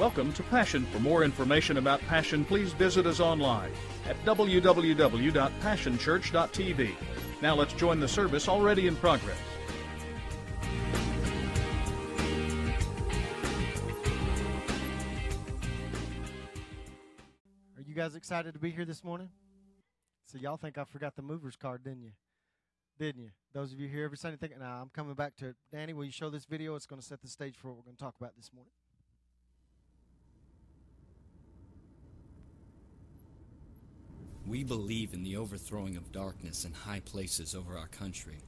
Welcome to Passion. For more information about Passion, please visit us online at www.passionchurch.tv. Now let's join the service already in progress. Are you guys excited to be here this morning? So y'all think I forgot the movers card, didn't you? Didn't you? Those of you here every Sunday thinking, nah, I'm coming back to it. Danny, will you show this video? It's going to set the stage for what we're going to talk about this morning. We believe in the overthrowing of darkness in high places over our country,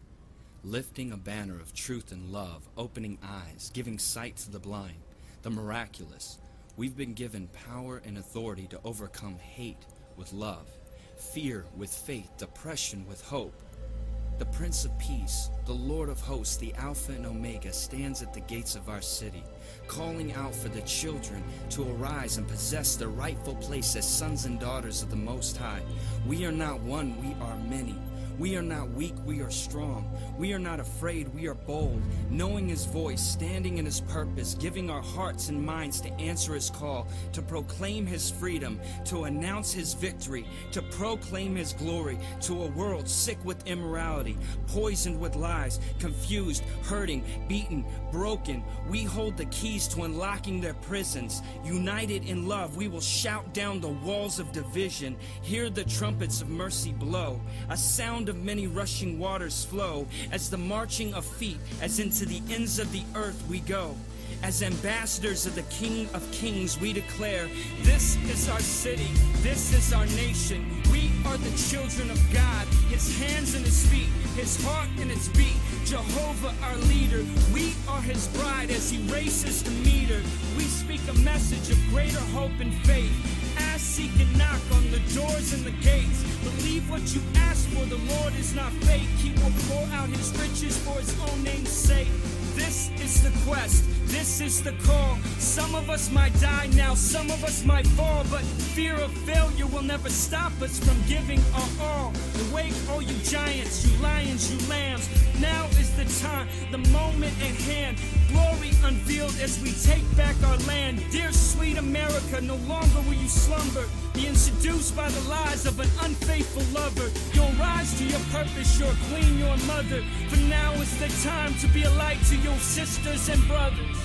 lifting a banner of truth and love, opening eyes, giving sight to the blind, the miraculous. We've been given power and authority to overcome hate with love, fear with faith, depression with hope. The Prince of Peace, the Lord of Hosts, the Alpha and Omega, stands at the gates of our city, calling out for the children to arise and possess their rightful place as sons and daughters of the Most High. We are not one, we are many. We are not weak, we are strong. We are not afraid, we are bold, knowing His voice, standing in His purpose, giving our hearts and minds to answer His call, to proclaim His freedom, to announce His victory, to proclaim His glory to a world sick with immorality, poisoned with lies, confused, hurting, beaten, broken. We hold the keys to unlocking their prisons. United in love, we will shout down the walls of division, hear the trumpets of mercy blow, a sound of many rushing waters flow, as the marching of feet, as into the ends of the earth we go. As ambassadors of the King of Kings, we declare, This is our city, this is our nation. We are the children of God, His hands and His feet, His heart and His beat. Jehovah, our leader, we are His bride as He races to meet her. We speak a message of greater hope and faith. Seek, and knock on the doors and the gates. Believe what you ask for, the Lord is not fake. He will pour out His riches for His own name's sake. This is the quest, this is the call. Some of us might die now, some of us might fall, but fear of failure will never stop us from giving our all. Awake, all you giants, you lions, you lambs. Now is the time, the moment at hand. Glory unveiled as we take back our land. Dear sweet America, no longer will you slumber, being seduced by the lies of an unfaithful lover. You'll rise to your purpose, your queen, your mother. For now is the time to be a light to your sisters and brothers.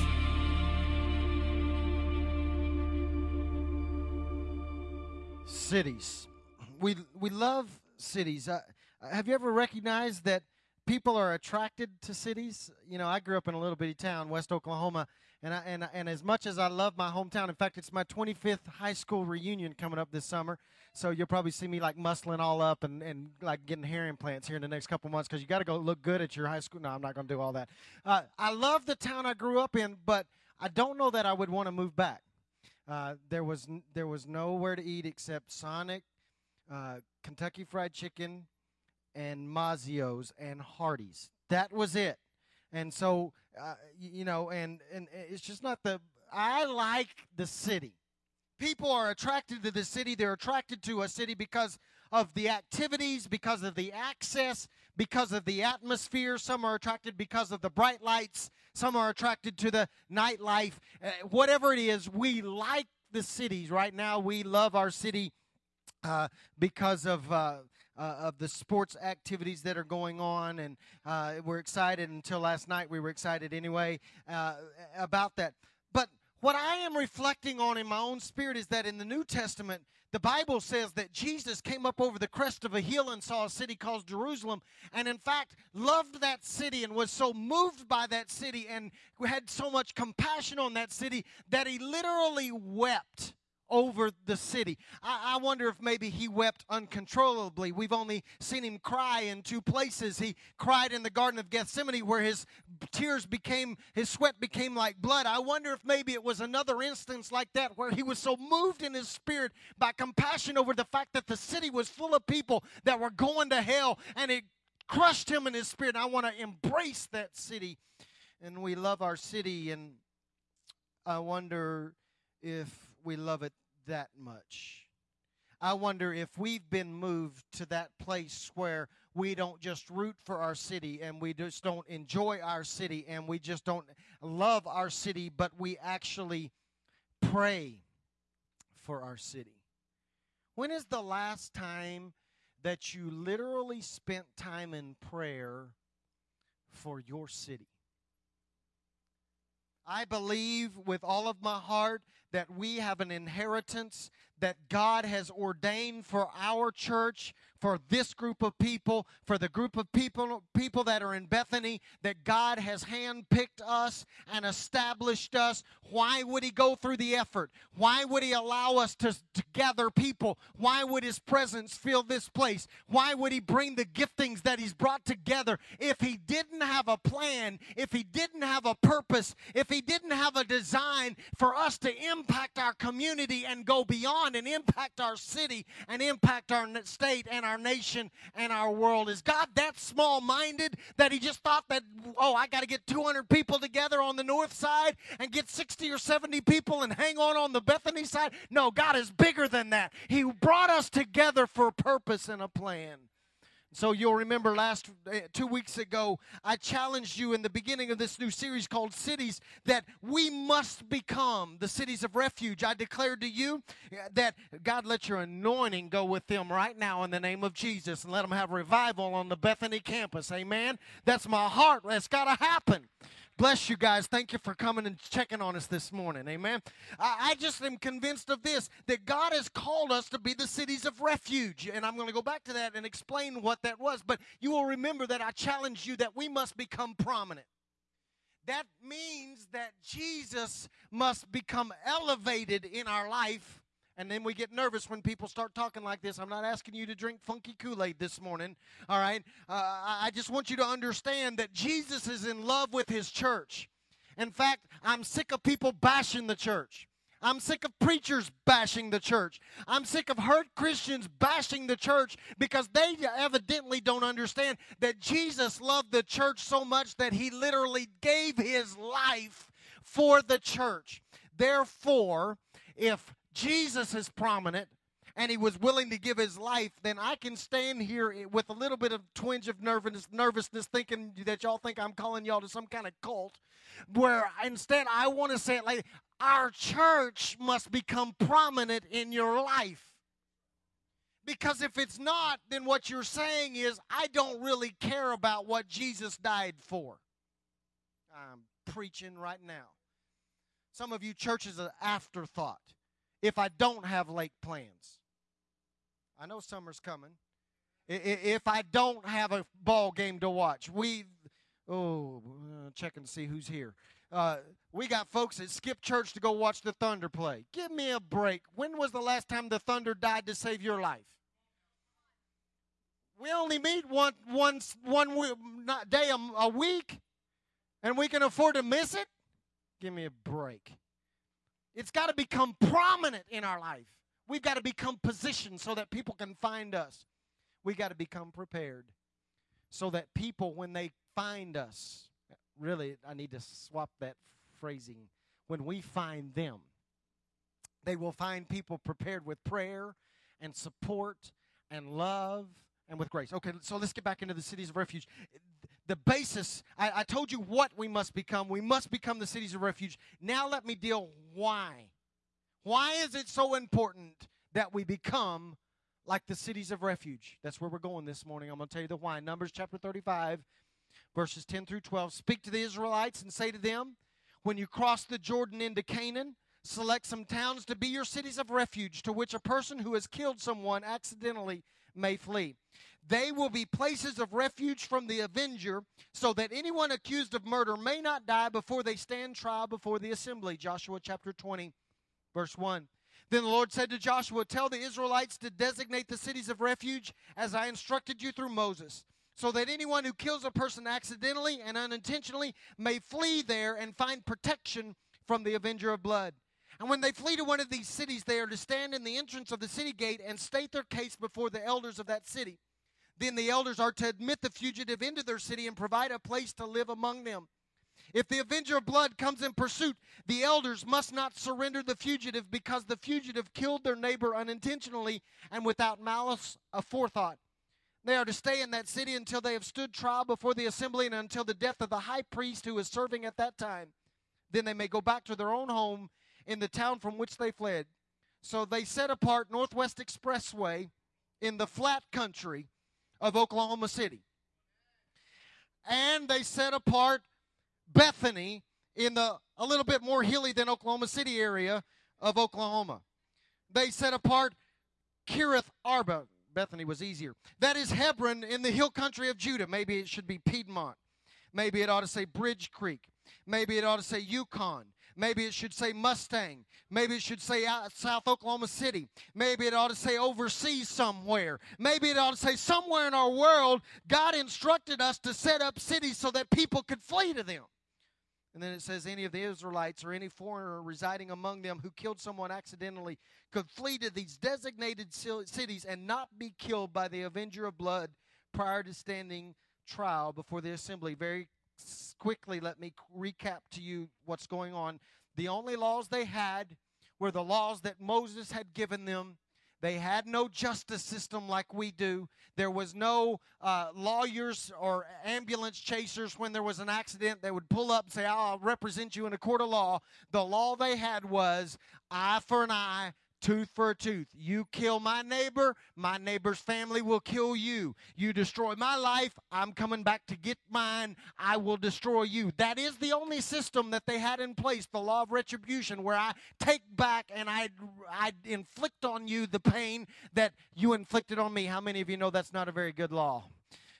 Cities. We, we love cities. Uh, have you ever recognized that people are attracted to cities? You know, I grew up in a little bitty town, West Oklahoma, and I, and and as much as I love my hometown, in fact, it's my 25th high school reunion coming up this summer. So you'll probably see me like muscling all up and, and like getting hair implants here in the next couple months because you got to go look good at your high school. No, I'm not going to do all that. Uh, I love the town I grew up in, but I don't know that I would want to move back. Uh, there was there was nowhere to eat except Sonic, uh, Kentucky Fried Chicken, and Mazzio's and Hardee's. That was it. And so, uh, you know, and and it's just not the. I like the city. People are attracted to the city. They're attracted to a city because of the activities, because of the access, because of the atmosphere. Some are attracted because of the bright lights. Some are attracted to the nightlife. Uh, whatever it is, we like the cities. Right now, we love our city uh, because of. Uh, uh, of the sports activities that are going on, and uh, we're excited. Until last night, we were excited anyway uh, about that. But what I am reflecting on in my own spirit is that in the New Testament, the Bible says that Jesus came up over the crest of a hill and saw a city called Jerusalem, and in fact, loved that city and was so moved by that city and had so much compassion on that city that he literally wept over the city. I, I, wonder if maybe he wept uncontrollably. We've only seen him cry in two places. He cried in the Garden of Gethsemane where his tears became, his sweat became like blood. I wonder if maybe it was another instance like that where he was so moved in his spirit by compassion over the fact that the city was full of people that were going to hell and it crushed him in his spirit. I want to embrace that city. And we love our city, and I wonder if we love it that much. I wonder if we've been moved to that place where we don't just root for our city and we just don't enjoy our city and we just don't love our city, but we actually pray for our city. When is the last time that you literally spent time in prayer for your city? I believe with all of my heart that we have an inheritance that God has ordained for our church, for this group of people, for the group of people people that are in Bethany, that God has handpicked us and established us. Why would He go through the effort? Why would He allow us to, to gather people? Why would His presence fill this place? Why would He bring the giftings that He's brought together if He didn't have a plan, if He didn't have a purpose, if He didn't have a design for us to impact our community and go beyond and impact our city and impact our state and our nation and our world. Is God that small minded that He just thought that, oh, I got to get 200 people together on the north side and get 60 or 70 people and hang on on the Bethany side? No, God is bigger than that. He brought us together for a purpose and a plan. So you'll remember last uh, two weeks ago, I challenged you in the beginning of this new series called Cities that we must become the cities of refuge. I declared to you eh, that God let your anointing go with them right now in the name of Jesus and let them have revival on the Bethany campus. Amen. That's my heart. That's got to happen. Bless you guys. Thank you for coming and checking on us this morning. Amen. I, I, just am convinced of this that God has called us to be the cities of refuge. And I'm going to go back to that and explain what that was. But you will remember that I challenged you that we must become prominent. That means that Jesus must become elevated in our life and then we get nervous when people start talking like this. I'm not asking you to drink funky Kool Aid this morning, all right? Uh, I just want you to understand that Jesus is in love with his church. In fact, I'm sick of people bashing the church. I'm sick of preachers bashing the church. I'm sick of hurt Christians bashing the church because they evidently don't understand that Jesus loved the church so much that he literally gave his life for the church. Therefore, if Jesus is prominent and he was willing to give his life, then I can stand here with a little bit of twinge of nervousness, nervousness thinking that y'all think I'm calling y'all to some kind of cult. Where instead I want to say it like our church must become prominent in your life. Because if it's not, then what you're saying is, I don't really care about what Jesus died for. I'm preaching right now. Some of you churches are afterthought if I don't have lake plans. I know summer's coming. If I don't have a ball game to watch, we oh uh, checking to see who's here. Uh, we got folks that skip church to go watch the Thunder play. Give me a break. When was the last time the Thunder died to save your life? We only meet one one one day a, a week, and we can afford to miss it. Give me a break. It's got to become prominent in our life. We've got to become positioned so that people can find us. We've got to become prepared so that people, when they find us, really, I need to swap that phrasing. When we find them, they will find people prepared with prayer and support and love and with grace. Okay, so let's get back into the cities of refuge the basis. I, I, told you what we must become. We must become the cities of refuge. Now let me deal why. Why is it so important that we become like the cities of refuge? That's where we're going this morning. I'm going to tell you the why. Numbers chapter 35, verses 10 through 12. Speak to the Israelites and say to them, when you cross the Jordan into Canaan, select some towns to be your cities of refuge to which a person who has killed someone accidentally may flee. They will be places of refuge from the avenger, so that anyone accused of murder may not die before they stand trial before the assembly. Joshua chapter 20, verse 1. Then the Lord said to Joshua, Tell the Israelites to designate the cities of refuge as I instructed you through Moses, so that anyone who kills a person accidentally and unintentionally may flee there and find protection from the avenger of blood. And when they flee to one of these cities, they are to stand in the entrance of the city gate and state their case before the elders of that city. Then the elders are to admit the fugitive into their city and provide a place to live among them. If the avenger of blood comes in pursuit, the elders must not surrender the fugitive because the fugitive killed their neighbor unintentionally and without malice aforethought. They are to stay in that city until they have stood trial before the assembly and until the death of the high priest who is serving at that time. Then they may go back to their own home in the town from which they fled. So they set apart Northwest Expressway in the flat country of Oklahoma City. And they set apart Bethany in the a little bit more hilly than Oklahoma City area of Oklahoma. They set apart Kiriath Arba. Bethany was easier. That is Hebron in the hill country of Judah. Maybe it should be Piedmont. Maybe it ought to say Bridge Creek. Maybe it ought to say Yukon. Maybe it should say Mustang. Maybe it should say South Oklahoma City. Maybe it ought to say overseas somewhere. Maybe it ought to say somewhere in our world, God instructed us to set up cities so that people could flee to them. And then it says, any of the Israelites or any foreigner residing among them who killed someone accidentally could flee to these designated cities and not be killed by the avenger of blood prior to standing trial before the assembly. Very quickly, let me recap to you what's going on. The only laws they had were the laws that Moses had given them they had no justice system like we do. There was no uh, lawyers or ambulance chasers when there was an accident. They would pull up and say, I'll represent you in a court of law. The law they had was eye for an eye, tooth for a tooth. You kill my neighbor, my neighbor's family will kill you. You destroy my life, I'm coming back to get mine. I will destroy you. That is the only system that they had in place, the law of retribution, where I take back and I, I inflict on you the pain that you inflicted on me. How many of you know that's not a very good law?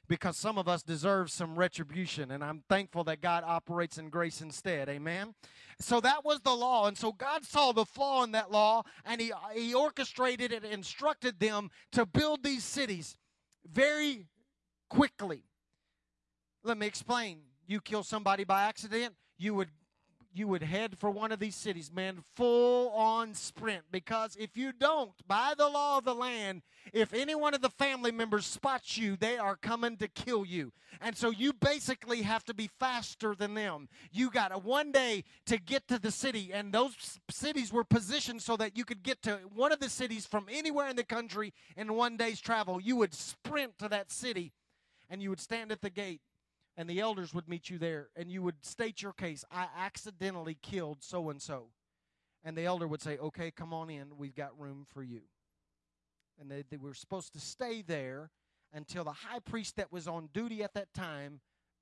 Because some of us deserve some retribution, and I'm thankful that God operates in grace instead. Amen. So that was the law, and so God saw the flaw in that law, and He He orchestrated and instructed them to build these cities very quickly. Let me explain. You kill somebody by accident, you would you would head for one of these cities, man, full on sprint. Because if you don't, by the law of the land, if any one of the family members spots you, they are coming to kill you. And so you basically have to be faster than them. You got a one day to get to the city, and those cities were positioned so that you could get to one of the cities from anywhere in the country in one day's travel. You would sprint to that city, and you would stand at the gate and the elders would meet you there and you would state your case. I accidentally killed so and so and the elder would say okay come on in. We've got room for you. And they, they were supposed to stay there until the high priest that was on duty at that time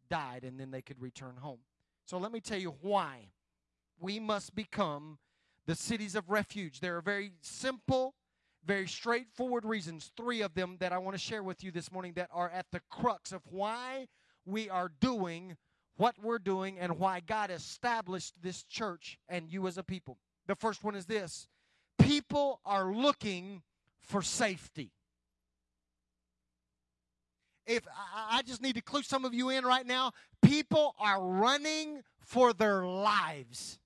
died and then they could return home. So let me tell you why we must become the cities of refuge. There are very simple very straightforward reasons, three of them that I want to share with you this morning that are at the crux of why we are doing what we're doing and why God established this church and you as a people. The first one is this people are looking for safety. If I, just need to clue some of you in right now, people are running for their lives.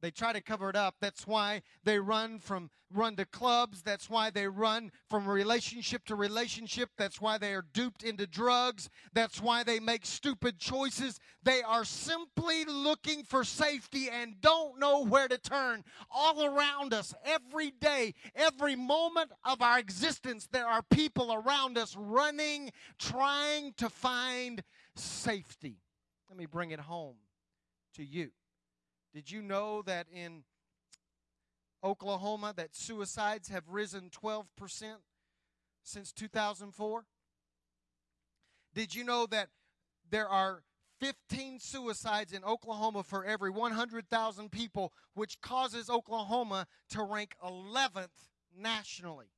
They try to cover it up. That's why they run from run to clubs. That's why they run from relationship to relationship. That's why they are duped into drugs. That's why they make stupid choices. They are simply looking for safety and don't know where to turn. All around us, every day, every moment of our existence, there are people around us running, trying to find safety. Let me bring it home to you. Did you know that in Oklahoma that suicides have risen 12% since 2004? Did you know that there are 15 suicides in Oklahoma for every 100,000 people, which causes Oklahoma to rank 11th nationally?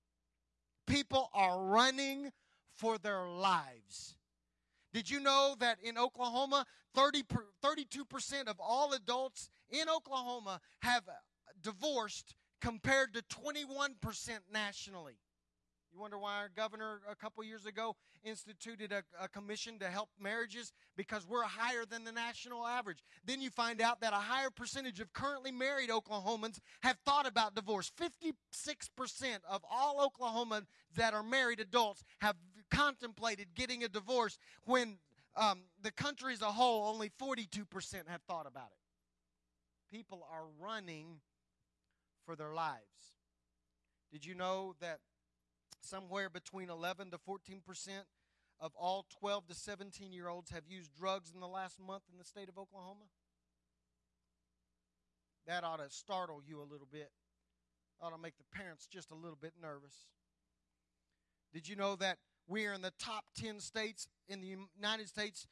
People are running for their lives. Did you know that in Oklahoma, 30 32% of all adults in Oklahoma have divorced compared to 21% nationally? You wonder why our governor a couple years ago instituted a, a, commission to help marriages because we're higher than the national average. Then you find out that a higher percentage of currently married Oklahomans have thought about divorce. 56% of all Oklahomans that are married adults have contemplated getting a divorce when um, the country as a whole, only 42% have thought about it. People are running for their lives. Did you know that somewhere between 11 to 14 percent of all 12 to 17 year olds have used drugs in the last month in the state of Oklahoma. That ought to startle you a little bit. Ought to make the parents just a little bit nervous. Did you know that we are in the top 10 states in the United States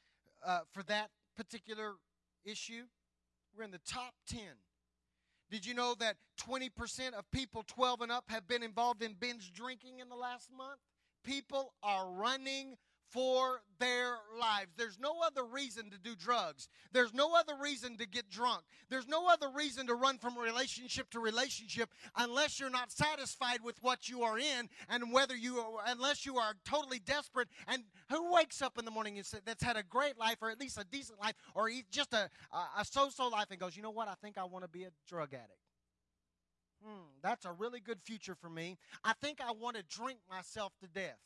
uh, for that particular issue? We're in the top 10. Did you know that 20% of people 12 and up have been involved in binge drinking in the last month? People are running for their lives. There's no other reason to do drugs. There's no other reason to get drunk. There's no other reason to run from relationship to relationship unless you're not satisfied with what you are in and whether you are, unless you are totally desperate. And who wakes up in the morning that's had a great life or at least a decent life or just a, a so-so life and goes, you know what? I think I want to be a drug addict. Hmm, that's a really good future for me. I think I want to drink myself to death.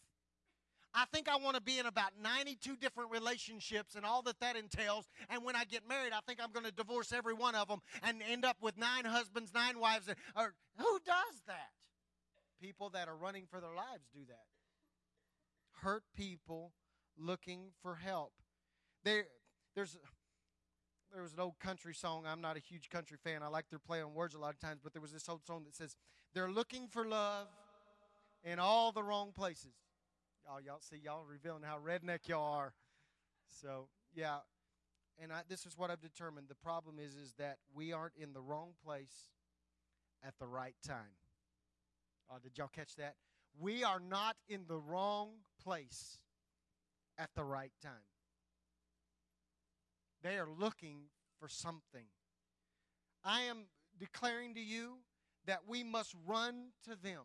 I think I want to be in about 92 different relationships and all that that entails. And when I get married, I think I'm going to divorce every one of them and end up with nine husbands, nine wives. Or who does that? People that are running for their lives do that. Hurt people looking for help. There, there's there was an old country song. I'm not a huge country fan. I like their play on words a lot of times, but there was this old song that says, They're looking for love in all the wrong places. Oh, y'all see, y'all revealing how redneck y'all are. So, yeah. And I, this is what I've determined. The problem is, is that we aren't in the wrong place at the right time. Oh, did y'all catch that? We are not in the wrong place at the right time. They are looking for something. I am declaring to you that we must run to them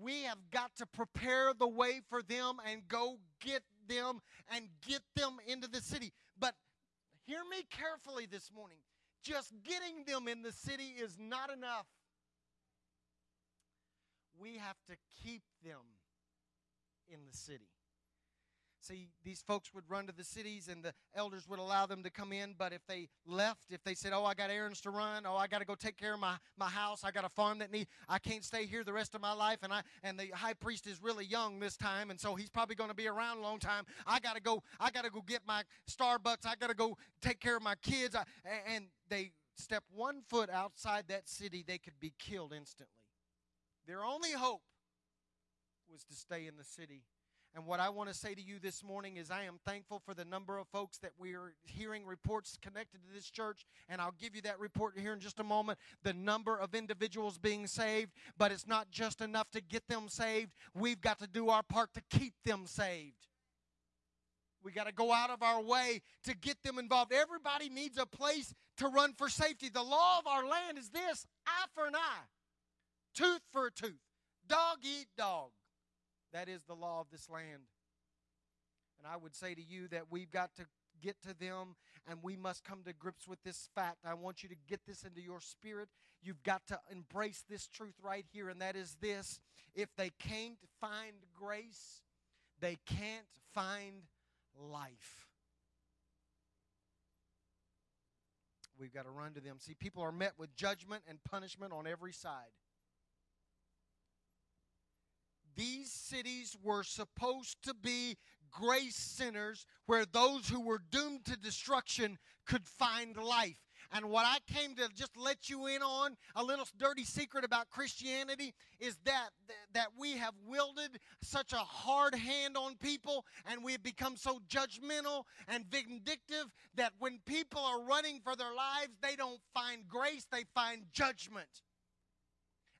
we have got to prepare the way for them and go get them and get them into the city. But hear me carefully this morning. Just getting them in the city is not enough. We have to keep them in the city. See, these folks would run to the cities and the elders would allow them to come in, but if they left, if they said, Oh, I got errands to run, oh, I got to go take care of my, my house, I got a farm that need I can't stay here the rest of my life, and I and the high priest is really young this time, and so he's probably going to be around a long time. I gotta go, I gotta go get my Starbucks, I gotta go take care of my kids. I, and they step one foot outside that city, they could be killed instantly. Their only hope was to stay in the city and what I want to say to you this morning is I am thankful for the number of folks that we are hearing reports connected to this church. And I'll give you that report here in just a moment. The number of individuals being saved, but it's not just enough to get them saved. We've got to do our part to keep them saved. We got to go out of our way to get them involved. Everybody needs a place to run for safety. The law of our land is this eye for an eye, tooth for a tooth, dog eat dog. That is the law of this land. And I would say to you that we've got to get to them and we must come to grips with this fact. I want you to get this into your spirit. You've got to embrace this truth right here, and that is this if they can't find grace, they can't find life. We've got to run to them. See, people are met with judgment and punishment on every side. These cities were supposed to be grace centers where those who were doomed to destruction could find life. And what I came to just let you in on, a little dirty secret about Christianity, is that that we have wielded such a hard hand on people and we have become so judgmental and vindictive that when people are running for their lives, they don't find grace, they find judgment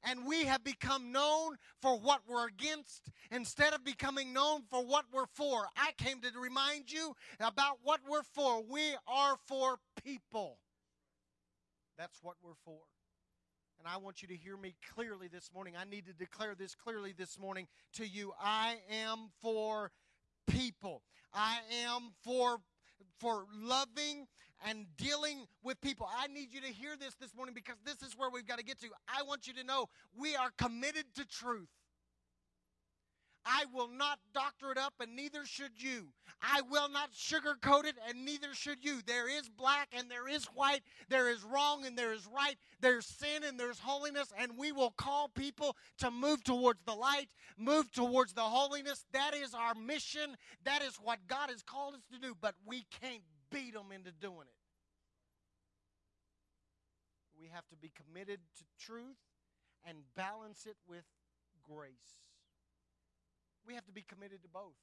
and we have become known for what we're against instead of becoming known for what we're for. I came to remind you about what we're for. We are for people. That's what we're for. And I want you to hear me clearly this morning. I need to declare this clearly this morning to you. I am for people. I am for for loving and dealing with people. I need you to hear this this morning because this is where we've got to get to. I want you to know we are committed to truth. I will not doctor it up, and neither should you. I will not sugarcoat it, and neither should you. There is black and there is white. There is wrong and there is right. There's sin and there's holiness, and we will call people to move towards the light, move towards the holiness. That is our mission. That is what God has called us to do, but we can't beat them into doing it. We have to be committed to truth and balance it with grace. We have to be committed to both.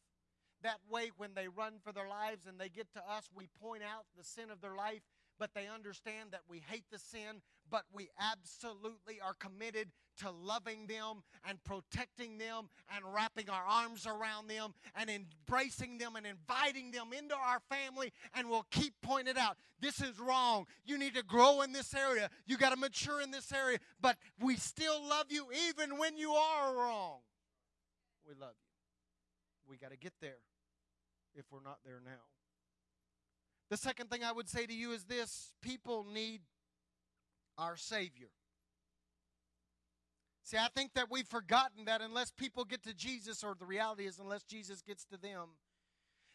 That way, when they run for their lives and they get to us, we point out the sin of their life, but they understand that we hate the sin, but we absolutely are committed to loving them and protecting them and wrapping our arms around them and embracing them and inviting them into our family and we'll keep pointing out this is wrong. You need to grow in this area. You got to mature in this area. But we still love you even when you are wrong. We love you. We got to get there if we're not there now. The second thing i would say to you is this. People need our savior See, I think that we've forgotten that unless people get to Jesus, or the reality is, unless Jesus gets to them,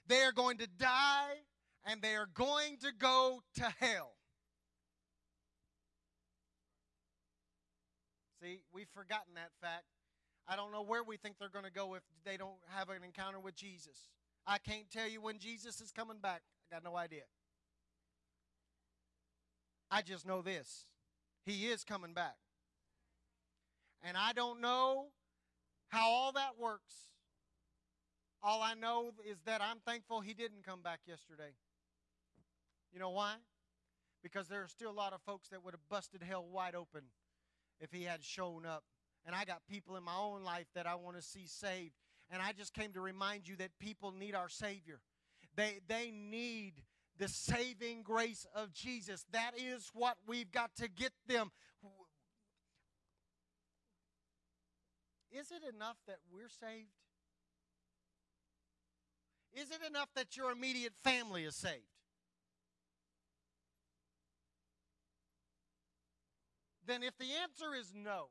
they are going to die and they are going to go to hell. See, we've forgotten that fact. I don't know where we think they're going to go if they don't have an encounter with Jesus. I can't tell you when Jesus is coming back. I got no idea. I just know this He is coming back. And I don't know how all that works. All I know is that I'm thankful he didn't come back yesterday. You know why? Because there are still a lot of folks that would have busted hell wide open if he had shown up. And I got people in my own life that I want to see saved. And I just came to remind you that people need our Savior. They, they need the saving grace of Jesus. That is what we've got to get them. Is it enough that we're saved? Is it enough that your immediate family is saved? Then, if the answer is no,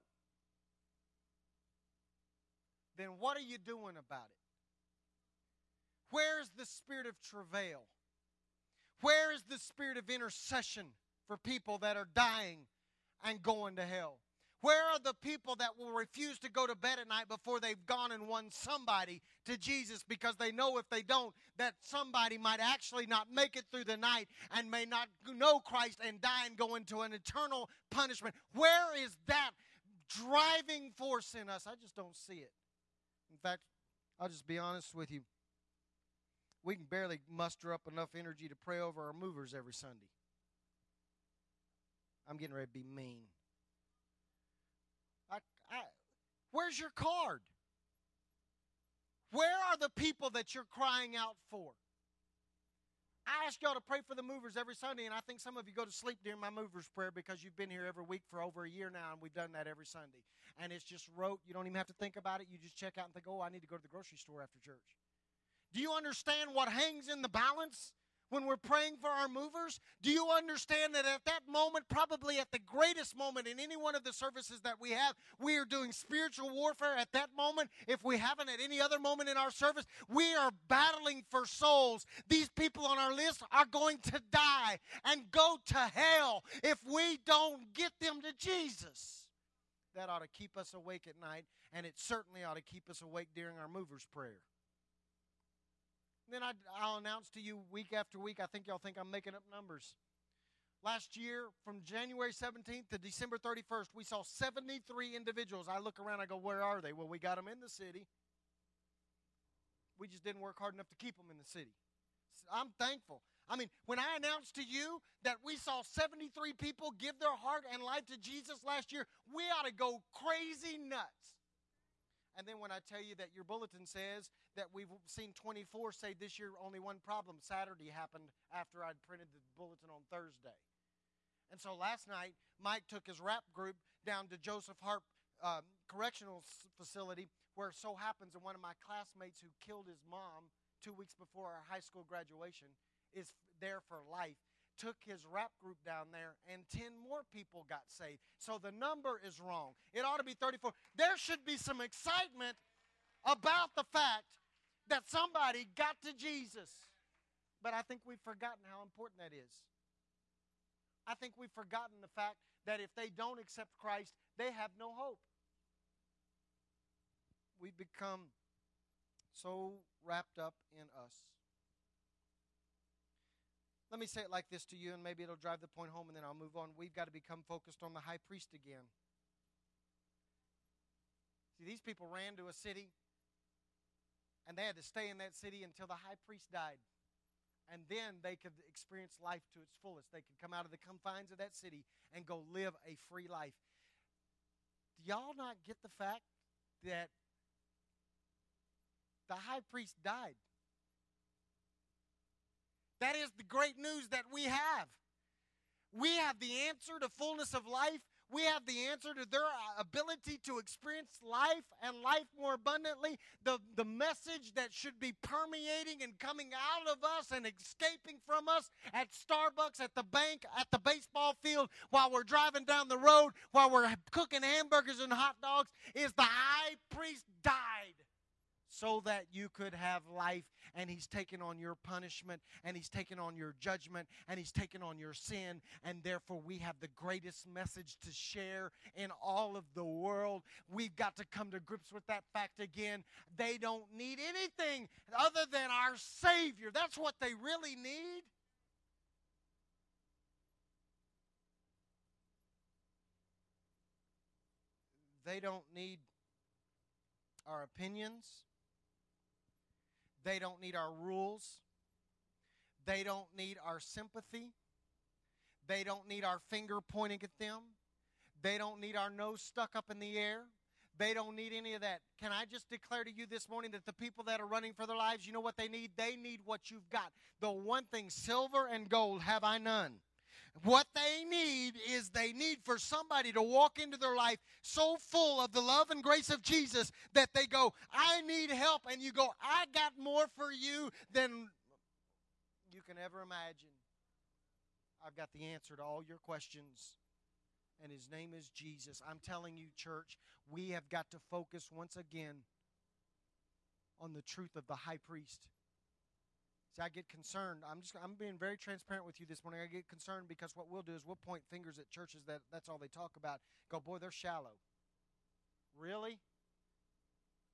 then what are you doing about it? Where is the spirit of travail? Where is the spirit of intercession for people that are dying and going to hell? Where are the people that will refuse to go to bed at night before they've gone and won somebody to Jesus because they know if they don't, that somebody might actually not make it through the night and may not know Christ and die and go into an eternal punishment? Where is that driving force in us? I just don't see it. In fact, I'll just be honest with you. We can barely muster up enough energy to pray over our movers every Sunday. I'm getting ready to be mean. I, where's your card? Where are the people that you're crying out for? I ask y'all to pray for the movers every Sunday, and I think some of you go to sleep during my movers prayer because you've been here every week for over a year now, and we've done that every Sunday. And it's just rote. You don't even have to think about it. You just check out and think, oh, I need to go to the grocery store after church. Do you understand what hangs in the balance? When we're praying for our movers? Do you understand that at that moment, probably at the greatest moment in any one of the services that we have, we are doing spiritual warfare at that moment? If we haven't at any other moment in our service, we are battling for souls. These people on our list are going to die and go to hell if we don't get them to Jesus. That ought to keep us awake at night, and it certainly ought to keep us awake during our movers' prayer. Then I, will announce to you week after week. I think y'all think I'm making up numbers. Last year, from January 17th to December 31st, we saw 73 individuals. I look around, I go, Where are they? Well, we got them in the city. We just didn't work hard enough to keep them in the city. I'm thankful. I mean, when I announced to you that we saw 73 people give their heart and life to Jesus last year, we ought to go crazy nuts. And then when I tell you that your bulletin says that we've seen 24 say this year only one problem Saturday happened after I'd printed the bulletin on Thursday. And so last night, Mike took his rap group down to Joseph Harp um, Correctional Facility, where so happens that one of my classmates who killed his mom two weeks before our high school graduation is there for life took his rap group down there, and 10 more people got saved. So the number is wrong. It ought to be 34. There should be some excitement about the fact that somebody got to Jesus. But I think we've forgotten how important that is. I think we've forgotten the fact that if they don't accept Christ, they have no hope. We've become so wrapped up in us. Let me say it like this to you, and maybe it'll drive the point home, and then I'll move on. We've got to become focused on the high priest again. See, these people ran to a city, and they had to stay in that city until the high priest died. And then they could experience life to its fullest. They could come out of the confines of that city and go live a free life. Do y'all not get the fact that the high priest died? That is the great news that we have. We have the answer to fullness of life. We have the answer to their uh, ability to experience life and life more abundantly. The, the message that should be permeating and coming out of us and escaping from us at Starbucks, at the bank, at the baseball field, while we're driving down the road, while we're cooking hamburgers and hot dogs, is the high priest died so that you could have life. And He's taken on your punishment, and He's taken on your judgment, and He's taken on your sin. And therefore, we have the greatest message to share in all of the world. We've got to come to grips with that fact again. They don't need anything other than our Savior. That's what they really need. They don't need our opinions. They don't need our rules. They don't need our sympathy. They don't need our finger pointing at them. They don't need our nose stuck up in the air. They don't need any of that. Can I just declare to you this morning that the people that are running for their lives, you know what they need? They need what you've got. The one thing, silver and gold have I none. What they need is they need for somebody to walk into their life so full of the love and grace of Jesus that they go, I need help. And you go, I got more for you than you can ever imagine. I've got the answer to all your questions. And his name is Jesus. I'm telling you, church, we have got to focus once again on the truth of the high priest. See, I get concerned. I'm just I'm being very transparent with you this morning. I get concerned because what we'll do is we'll point fingers at churches that that's all they talk about. Go, boy, they're shallow. Really?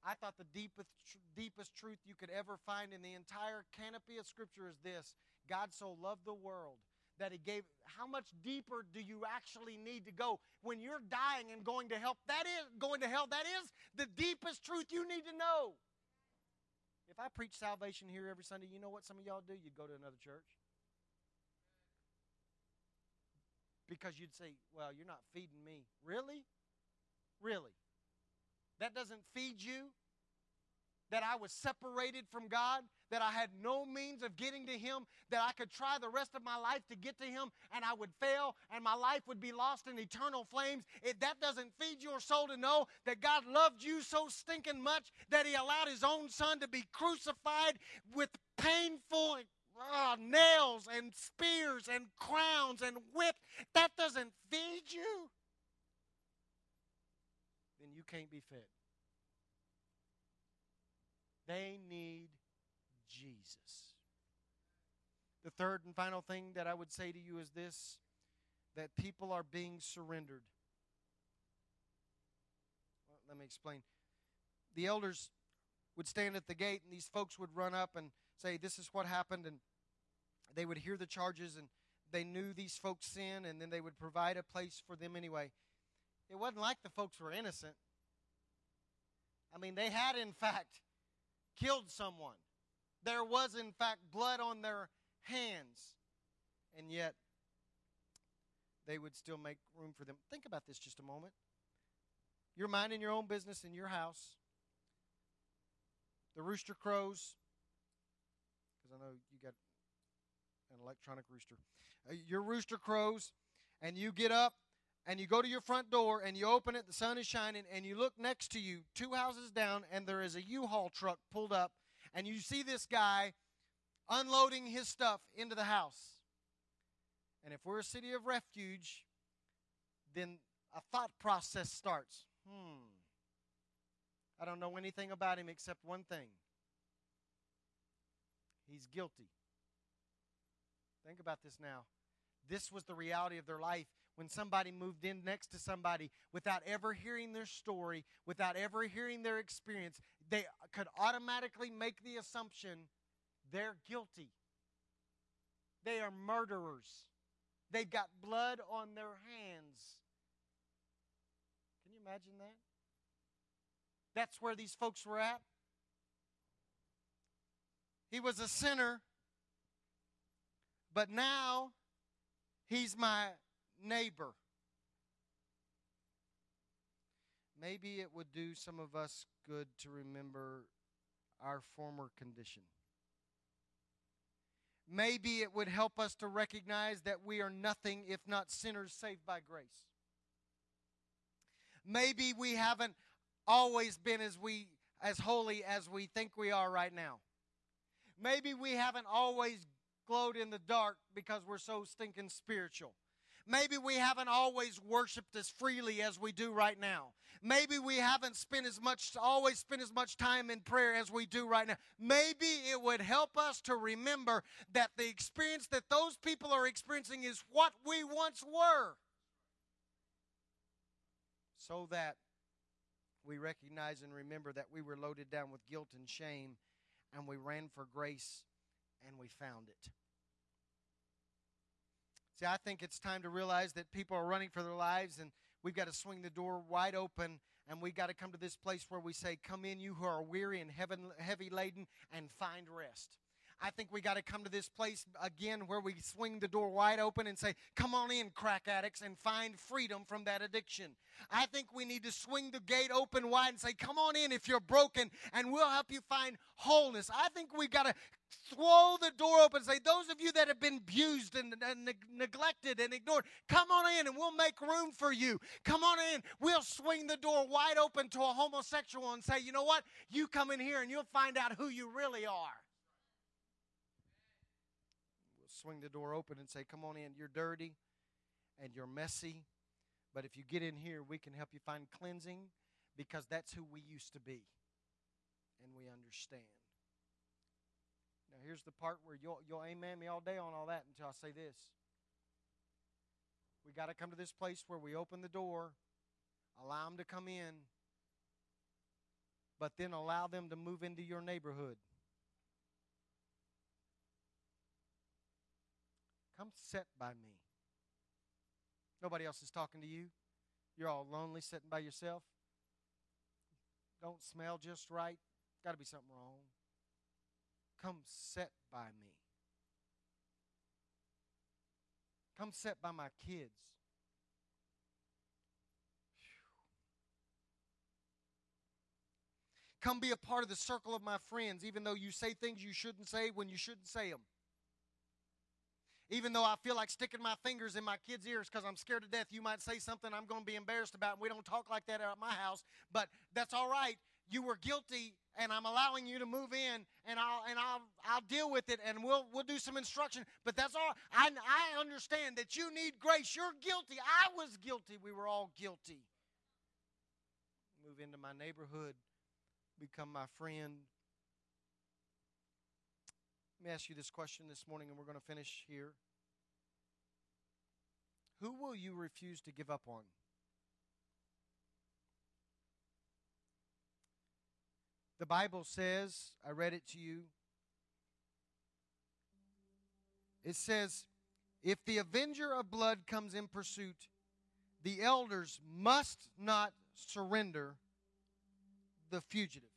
I thought the deepest deepest truth you could ever find in the entire canopy of Scripture is this: God so loved the world that He gave. How much deeper do you actually need to go when you're dying and going to help? That is going to hell. That is the deepest truth you need to know. If I preach salvation here every Sunday, you know what some of y'all do? You'd go to another church. Because you'd say, well, you're not feeding me. Really? Really? That doesn't feed you? That I was separated from God, that I had no means of getting to Him, that I could try the rest of my life to get to Him and I would fail and my life would be lost in eternal flames. If that doesn't feed your soul to know that God loved you so stinking much that He allowed His own Son to be crucified with painful uh, nails and spears and crowns and whips, that doesn't feed you, then you can't be fed. They need Jesus. The third and final thing that I would say to you is this that people are being surrendered. Well, let me explain. The elders would stand at the gate, and these folks would run up and say, This is what happened. And they would hear the charges, and they knew these folks' sin, and then they would provide a place for them anyway. It wasn't like the folks were innocent. I mean, they had, in fact, killed someone. There was, in fact, blood on their hands. And yet, they would still make room for them. Think about this just a moment. You're minding your own business in your house. The rooster crows, because I know you got an electronic rooster. Uh, your rooster crows, and you get up and you go to your front door and you open it, the sun is shining, and you look next to you, two houses down, and there is a U Haul truck pulled up, and you see this guy unloading his stuff into the house. And if we're a city of refuge, then a thought process starts. Hmm. I don't know anything about him except one thing he's guilty. Think about this now. This was the reality of their life when somebody moved in next to somebody without ever hearing their story, without ever hearing their experience, they could automatically make the assumption they're guilty. They are murderers. They've got blood on their hands. Can you imagine that? That's where these folks were at. He was a sinner, but now he's my neighbor. Maybe it would do some of us good to remember our former condition. Maybe it would help us to recognize that we are nothing if not sinners saved by grace. Maybe we haven't always been as we as holy as we think we are right now. Maybe we haven't always glowed in the dark because we're so stinking spiritual. Maybe we haven't always worshiped as freely as we do right now. Maybe we haven't spent as much, always spent as much time in prayer as we do right now. Maybe it would help us to remember that the experience that those people are experiencing is what we once were. So that we recognize and remember that we were loaded down with guilt and shame and we ran for grace and we found it. See, I think it's time to realize that people are running for their lives and we've got to swing the door wide open and we've got to come to this place where we say, Come in, you who are weary and heavy laden, and find rest. I think we got to come to this place again where we swing the door wide open and say, Come on in, crack addicts, and find freedom from that addiction. I think we need to swing the gate open wide and say, Come on in if you're broken, and we'll help you find wholeness. I think we got to throw the door open and say, Those of you that have been abused and, and neglected and ignored, come on in and we'll make room for you. Come on in. We'll swing the door wide open to a homosexual and say, You know what? You come in here and you'll find out who you really are We'll swing the door open and say, Come on in. You're dirty and you're messy. But if you get in here, we can help you find cleansing because that's who we used to be. And we understand. Now, here's the part where you'll, you'll amen me all day on all that until I say this. We got to come to this place where we open the door, allow them to come in, but then allow them to move into your neighborhood. Come sit by me. Nobody else is talking to you. You're all lonely sitting by yourself. Don't smell just right. Got to be something wrong. Come sit by me. Come sit by my kids. Come be a part of the circle of my friends, even though you say things you shouldn't say when you shouldn't say them. Even though I feel like sticking my fingers in my kids' ears because I'm scared to death, you might say something I'm going to be embarrassed about. And we don't talk like that at my house, but that's all right. You were guilty, and I'm allowing you to move in, and I'll and I'll I'll deal with it, and we'll we'll do some instruction. But that's all. I I understand that you need grace. You're guilty. I was guilty. We were all guilty. Move into my neighborhood, become my friend, let me ask you this question this morning, and we're going to finish here. Who will you refuse to give up on? The Bible says, I read it to you. It says, if the avenger of blood comes in pursuit, the elders must not surrender the fugitive.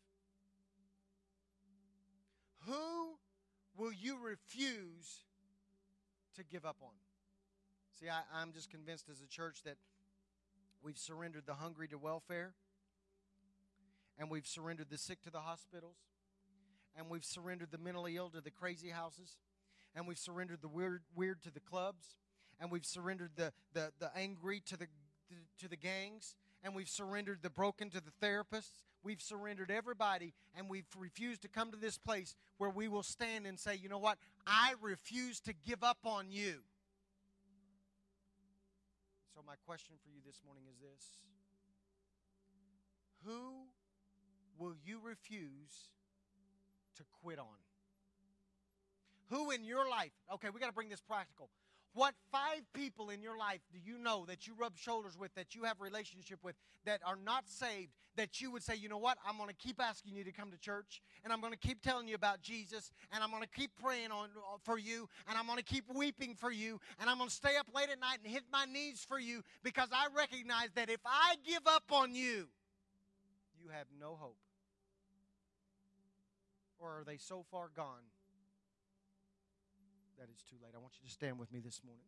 Who will you refuse to give up on? See, I, am just convinced as a church that we've surrendered the hungry to welfare, and we've surrendered the sick to the hospitals, and we've surrendered the mentally ill to the crazy houses, and we've surrendered the weird, weird to the clubs, and we've surrendered the, the, the angry to the, to the gangs, and we've surrendered the broken to the therapists. We've surrendered everybody, and we've refused to come to this place where we will stand and say, you know what? I refuse to give up on you. So, my question for you this morning is this Who will you refuse to quit on? Who in your life, okay, we got to bring this practical. What five people in your life do you know that you rub shoulders with, that you have relationship with, that are not saved, that you would say, you know what, I'm going to keep asking you to come to church, and I'm going to keep telling you about Jesus, and I'm going to keep praying on uh, for you, and I'm going to keep weeping for you, and I'm going to stay up late at night and hit my knees for you because I recognize that if I give up on you, you have no hope. Or are they so far gone that it's too late? I want you to stand with me this morning.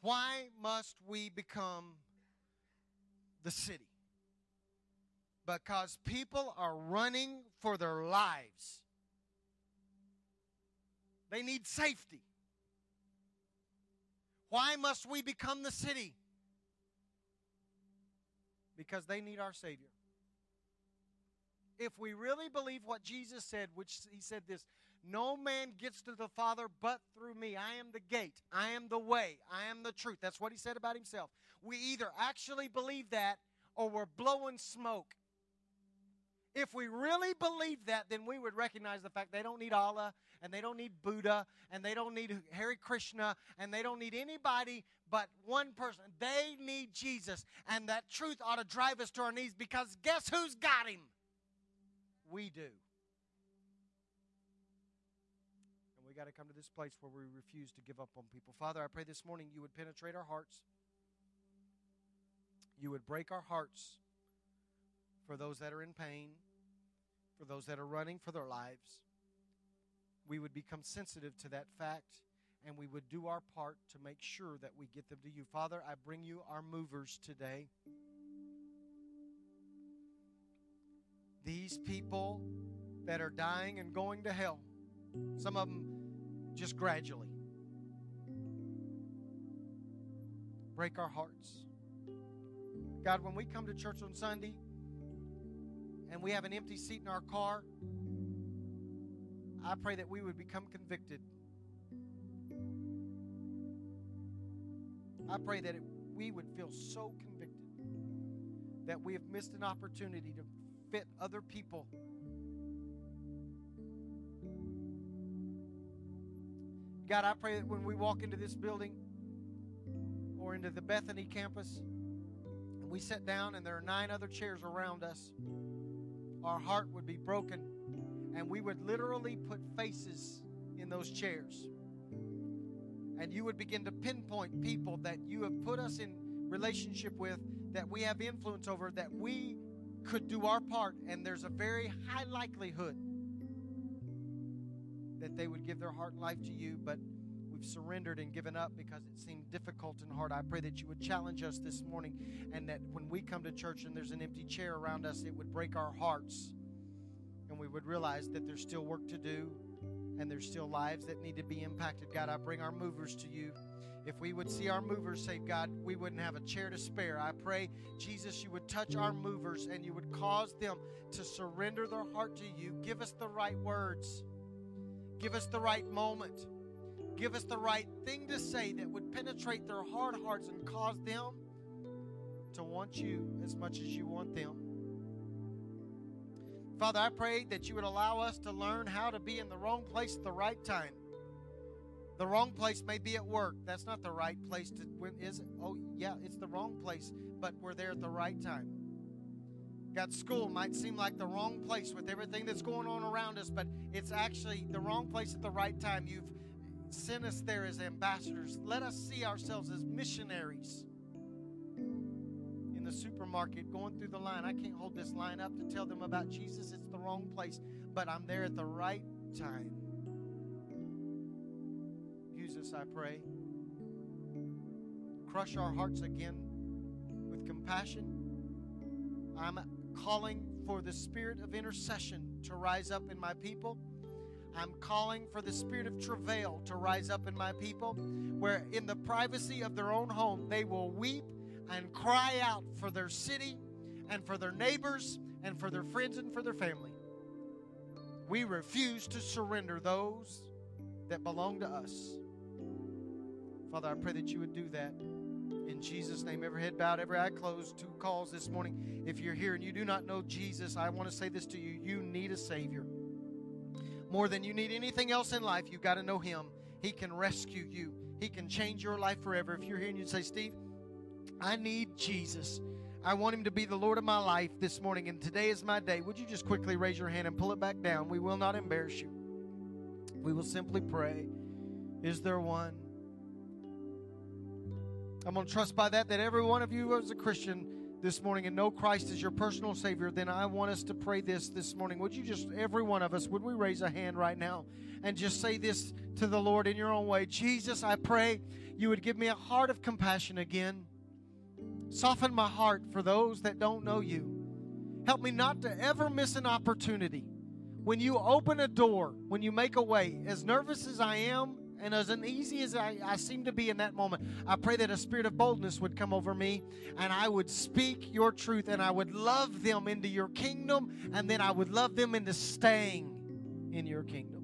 Why must we become the city? Because people are running for their lives. They need safety. Why must we become the city? Because they need our Savior. If we really believe what Jesus said, which he said this, no man gets to the Father but through me. I am the gate. I am the way. I am the truth. That's what he said about himself. We either actually believe that or we're blowing smoke. If we really believe that, then we would recognize the fact they don't need Allah and they don't need Buddha and they don't need Hare Krishna and they don't need anybody but one person. They need Jesus. And that truth ought to drive us to our knees because guess who's got him? We do. And we got to come to this place where we refuse to give up on people. Father, I pray this morning you would penetrate our hearts. You would break our hearts for those that are in pain, for those that are running for their lives. We would become sensitive to that fact and we would do our part to make sure that we get them to you. Father, I bring you our movers today. These people that are dying and going to hell, some of them just gradually. Break our hearts. God, when we come to church on Sunday, and we have an empty seat in our car, I pray that we would become convicted. I pray that it, we would feel so convicted that we have missed an opportunity to fit other people. God, I pray that when we walk into this building or into the Bethany campus and we sit down and there are nine other chairs around us, our heart would be broken and we would literally put faces in those chairs. And you would begin to pinpoint people that you have put us in relationship with, that we have influence over, that we could do our part. And there's a very high likelihood that they would give their heart and life to you, but we've surrendered and given up because it seemed difficult and hard. I pray that you would challenge us this morning and that when we come to church and there's an empty chair around us, it would break our hearts and we would realize that there's still work to do and there's still lives that need to be impacted. God, I bring our movers to you. If we would see our movers saved, God, we wouldn't have a chair to spare. I pray, Jesus, you would touch our movers and you would cause them to surrender their heart to you. Give us the right words, give us the right moment, give us the right thing to say that would penetrate their hard hearts and cause them to want you as much as you want them. Father, I pray that you would allow us to learn how to be in the wrong place at the right time. The wrong place may be at work. That's not the right place to when is it? Oh, yeah, it's the wrong place, but we're there at the right time. God, school might seem like the wrong place with everything that's going on around us, but it's actually the wrong place at the right time. You've sent us there as ambassadors. Let us see ourselves as missionaries the supermarket going through the line. I can't hold this line up to tell them about Jesus. It's the wrong place, but I'm there at the right time. Use us, I pray. Crush our hearts again with compassion. I'm calling for the spirit of intercession to rise up in my people. I'm calling for the spirit of travail to rise up in my people, where in the privacy of their own home they will weep and cry out for their city and for their neighbors and for their friends and for their family. We refuse to surrender those that belong to us. Father, I pray that you would do that in Jesus' name. Every head bowed, every eye closed. Two calls this morning. If you're here and you do not know Jesus, I want to say this to you. You need a Savior. More than you need anything else in life, you've got to know Him. He can rescue you, He can change your life forever. If you're here and you say, Steve, I need Jesus. I want Him to be the Lord of my life this morning, and today is my day. Would you just quickly raise your hand and pull it back down? We will not embarrass you. We will simply pray. Is there one? I'm going to trust by that that every one of you as a Christian this morning and know Christ as your personal Savior, then I want us to pray this this morning. Would you just, every one of us, would we raise a hand right now and just say this to the Lord in your own way? Jesus, I pray you would give me a heart of compassion again. Soften my heart for those that don't know you. Help me not to ever miss an opportunity. When you open a door, when you make a way, as nervous as I am, and as uneasy as I, I seem to be in that moment, I pray that a spirit of boldness would come over me and I would speak your truth and I would love them into your kingdom and then I would love them into staying in your kingdom.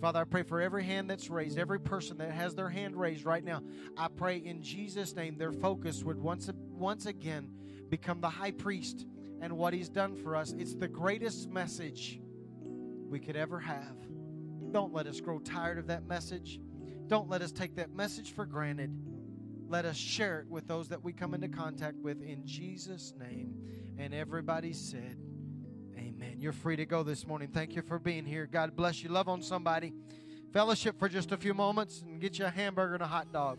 Father, I pray for every hand that's raised, every person that has their hand raised right now. I pray in Jesus' name their focus would once, once again become the high priest and what he's done for us. It's the greatest message we could ever have. Don't let us grow tired of that message. Don't let us take that message for granted. Let us share it with those that we come into contact with in Jesus' name. And everybody said, Amen. You're free to go this morning. Thank you for being here. God bless you. Love on somebody. Fellowship for just a few moments and get you a hamburger and a hot dog.